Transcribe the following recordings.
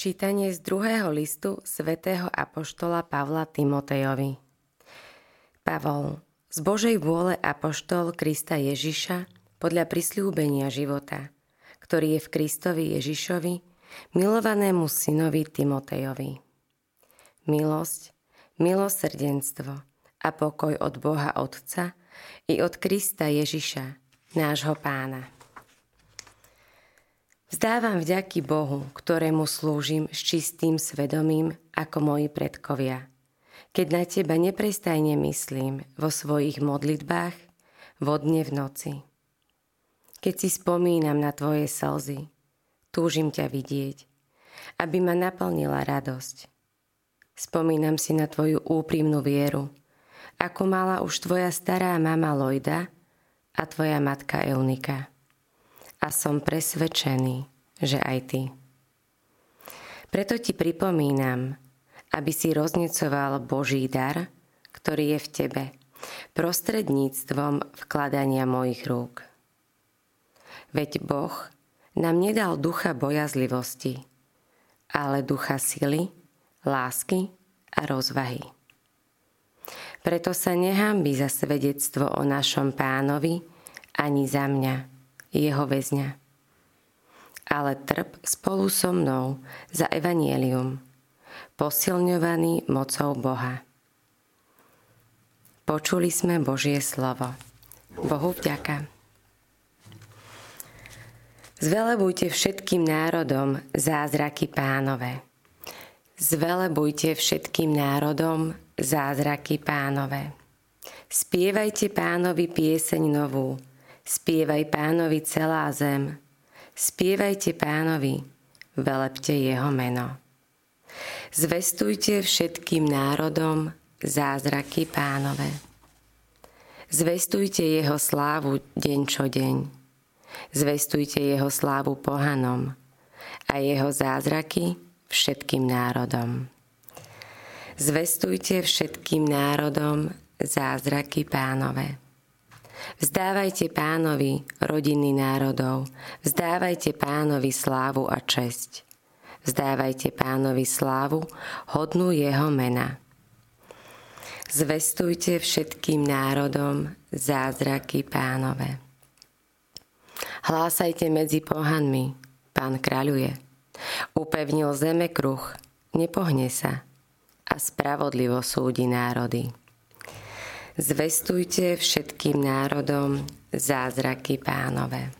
Čítanie z druhého listu svätého Apoštola Pavla Timotejovi. Pavol, z Božej vôle Apoštol Krista Ježiša podľa prisľúbenia života, ktorý je v Kristovi Ježišovi, milovanému synovi Timotejovi. Milosť, milosrdenstvo a pokoj od Boha Otca i od Krista Ježiša, nášho pána. Vzdávam vďaky Bohu, ktorému slúžim s čistým svedomím ako moji predkovia. Keď na teba neprestajne myslím vo svojich modlitbách, vodne v noci. Keď si spomínam na tvoje slzy, túžim ťa vidieť, aby ma naplnila radosť. Spomínam si na tvoju úprimnú vieru, ako mala už tvoja stará mama Lojda a tvoja matka Eunika a som presvedčený, že aj ty. Preto ti pripomínam, aby si roznecoval Boží dar, ktorý je v tebe, prostredníctvom vkladania mojich rúk. Veď Boh nám nedal ducha bojazlivosti, ale ducha sily, lásky a rozvahy. Preto sa nehambi za svedectvo o našom pánovi ani za mňa, jeho väzňa. Ale trp spolu so mnou za evanielium, posilňovaný mocou Boha. Počuli sme Božie slovo. Bohu vďaka. Zvelebujte všetkým národom zázraky pánové. Zvelebujte všetkým národom zázraky pánové. Spievajte pánovi pieseň novú, Spievaj pánovi celá zem, spievajte pánovi, velepte jeho meno. Zvestujte všetkým národom zázraky pánové. Zvestujte jeho slávu deň čo deň. Zvestujte jeho slávu pohanom a jeho zázraky všetkým národom. Zvestujte všetkým národom zázraky pánové. Vzdávajte pánovi rodiny národov, vzdávajte pánovi slávu a česť. Vzdávajte pánovi slávu, hodnú jeho mena. Zvestujte všetkým národom zázraky pánové. Hlásajte medzi pohanmi, pán kráľuje. Upevnil zeme kruh, nepohne sa a spravodlivo súdi národy. Zvestujte všetkým národom zázraky pánové.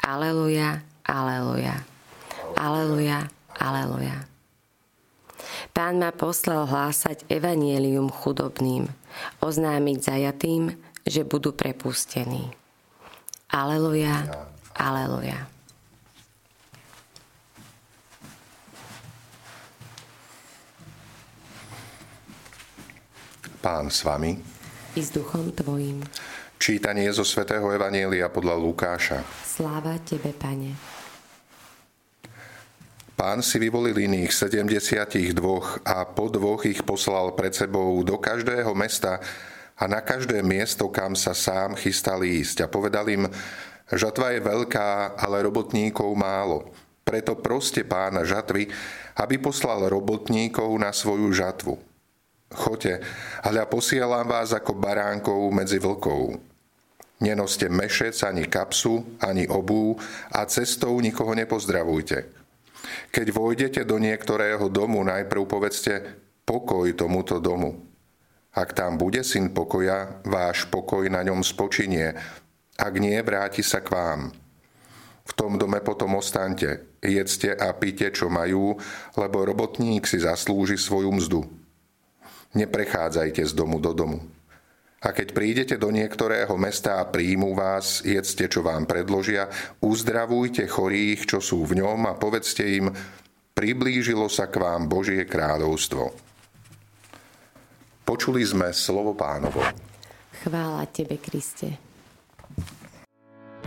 Aleluja, aleluja, aleluja, aleluja. Pán ma poslal hlásať evanielium chudobným, oznámiť zajatým, že budú prepustení. Aleluja, aleluja. Pán s vami i s duchom Tvojim. Čítanie zo svätého Evanielia podľa Lukáša. Sláva Tebe, Pane. Pán si vyvolil iných 72 a po dvoch ich poslal pred sebou do každého mesta a na každé miesto, kam sa sám chystal ísť. A povedal im, žatva je veľká, ale robotníkov málo. Preto proste pána žatvy, aby poslal robotníkov na svoju žatvu. Chote, hľa posielam vás ako baránkov medzi vlkov. Nenoste mešec ani kapsu, ani obú a cestou nikoho nepozdravujte. Keď vojdete do niektorého domu, najprv povedzte pokoj tomuto domu. Ak tam bude syn pokoja, váš pokoj na ňom spočinie. Ak nie, vráti sa k vám. V tom dome potom ostante, jedzte a pite, čo majú, lebo robotník si zaslúži svoju mzdu. Neprechádzajte z domu do domu. A keď prídete do niektorého mesta a príjmu vás, jedzte, čo vám predložia, uzdravujte chorých, čo sú v ňom a povedzte im, priblížilo sa k vám Božie kráľovstvo. Počuli sme slovo pánovo. Chvála Tebe, Kriste.